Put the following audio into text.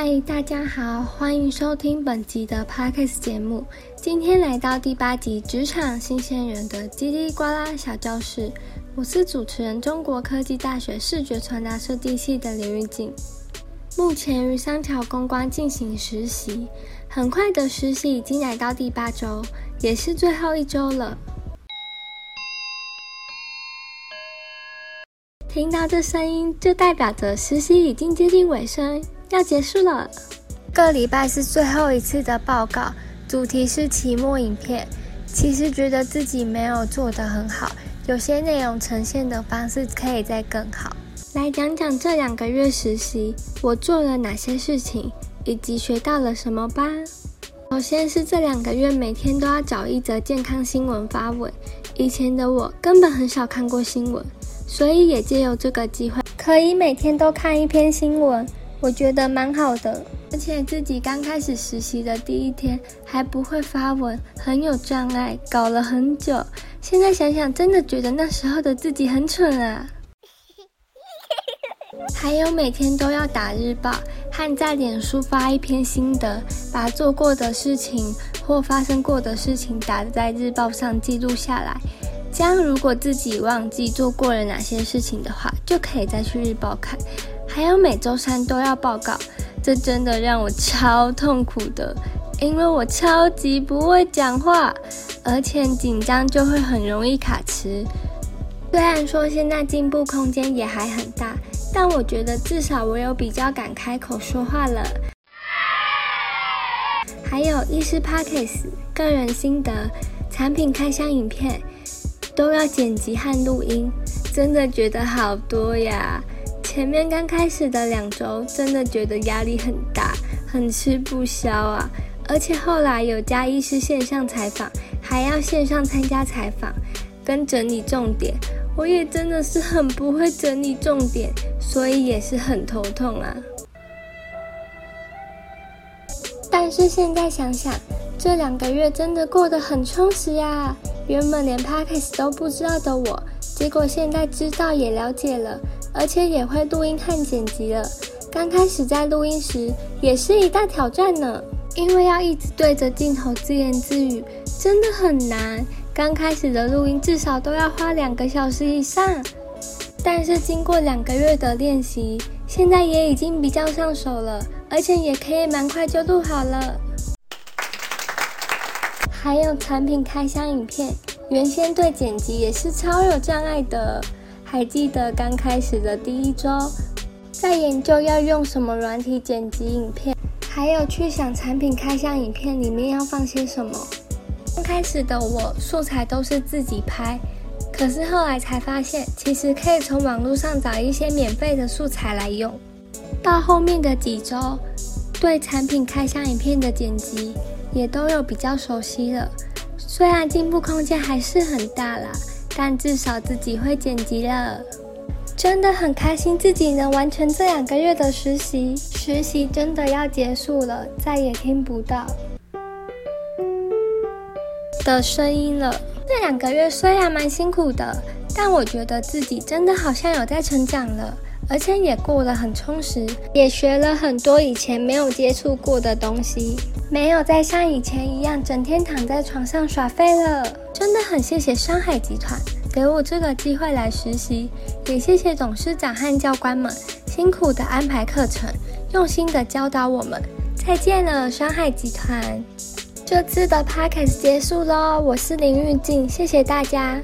嗨，大家好，欢迎收听本集的 Podcast 节目。今天来到第八集《职场新鲜人的叽里呱啦小教室》，我是主持人，中国科技大学视觉传达设计系的林玉静。目前于三桥公关进行实习，很快的实习已经来到第八周，也是最后一周了。听到这声音，就代表着实习已经接近尾声。要结束了，个礼拜是最后一次的报告，主题是期末影片。其实觉得自己没有做得很好，有些内容呈现的方式可以再更好。来讲讲这两个月实习我做了哪些事情，以及学到了什么吧。首先是这两个月每天都要找一则健康新闻发文，以前的我根本很少看过新闻，所以也借由这个机会，可以每天都看一篇新闻。我觉得蛮好的，而且自己刚开始实习的第一天还不会发文，很有障碍，搞了很久。现在想想，真的觉得那时候的自己很蠢啊。还有每天都要打日报，和在脸书发一篇心得，把做过的事情或发生过的事情打在日报上记录下来。这样，如果自己忘记做过了哪些事情的话，就可以再去日报看。还有每周三都要报告，这真的让我超痛苦的，因为我超级不会讲话，而且紧张就会很容易卡词。虽然说现在进步空间也还很大，但我觉得至少我有比较敢开口说话了。还有医师 p a c k e s 个人心得、产品开箱影片，都要剪辑和录音，真的觉得好多呀。前面刚开始的两周，真的觉得压力很大，很吃不消啊！而且后来有加一是线上采访，还要线上参加采访，跟整理重点，我也真的是很不会整理重点，所以也是很头痛啊。但是现在想想，这两个月真的过得很充实呀！原本连 p o d c a s 都不知道的我，结果现在知道也了解了。而且也会录音和剪辑了。刚开始在录音时也是一大挑战呢，因为要一直对着镜头自言自语，真的很难。刚开始的录音至少都要花两个小时以上，但是经过两个月的练习，现在也已经比较上手了，而且也可以蛮快就录好了。还有产品开箱影片，原先对剪辑也是超有障碍的。还记得刚开始的第一周，在研究要用什么软体剪辑影片，还有去想产品开箱影片里面要放些什么。刚开始的我素材都是自己拍，可是后来才发现，其实可以从网络上找一些免费的素材来用。到后面的几周，对产品开箱影片的剪辑也都有比较熟悉了，虽然进步空间还是很大啦。但至少自己会剪辑了，真的很开心自己能完成这两个月的实习。实习真的要结束了，再也听不到的声音了。这两个月虽然蛮辛苦的，但我觉得自己真的好像有在成长了，而且也过得很充实，也学了很多以前没有接触过的东西，没有再像以前一样整天躺在床上耍废了。真的很谢谢山海集团给我这个机会来实习，也谢谢董事长和教官们辛苦的安排课程，用心的教导我们。再见了，山海集团。这次的 p a c k a g e 结束喽，我是林玉静，谢谢大家。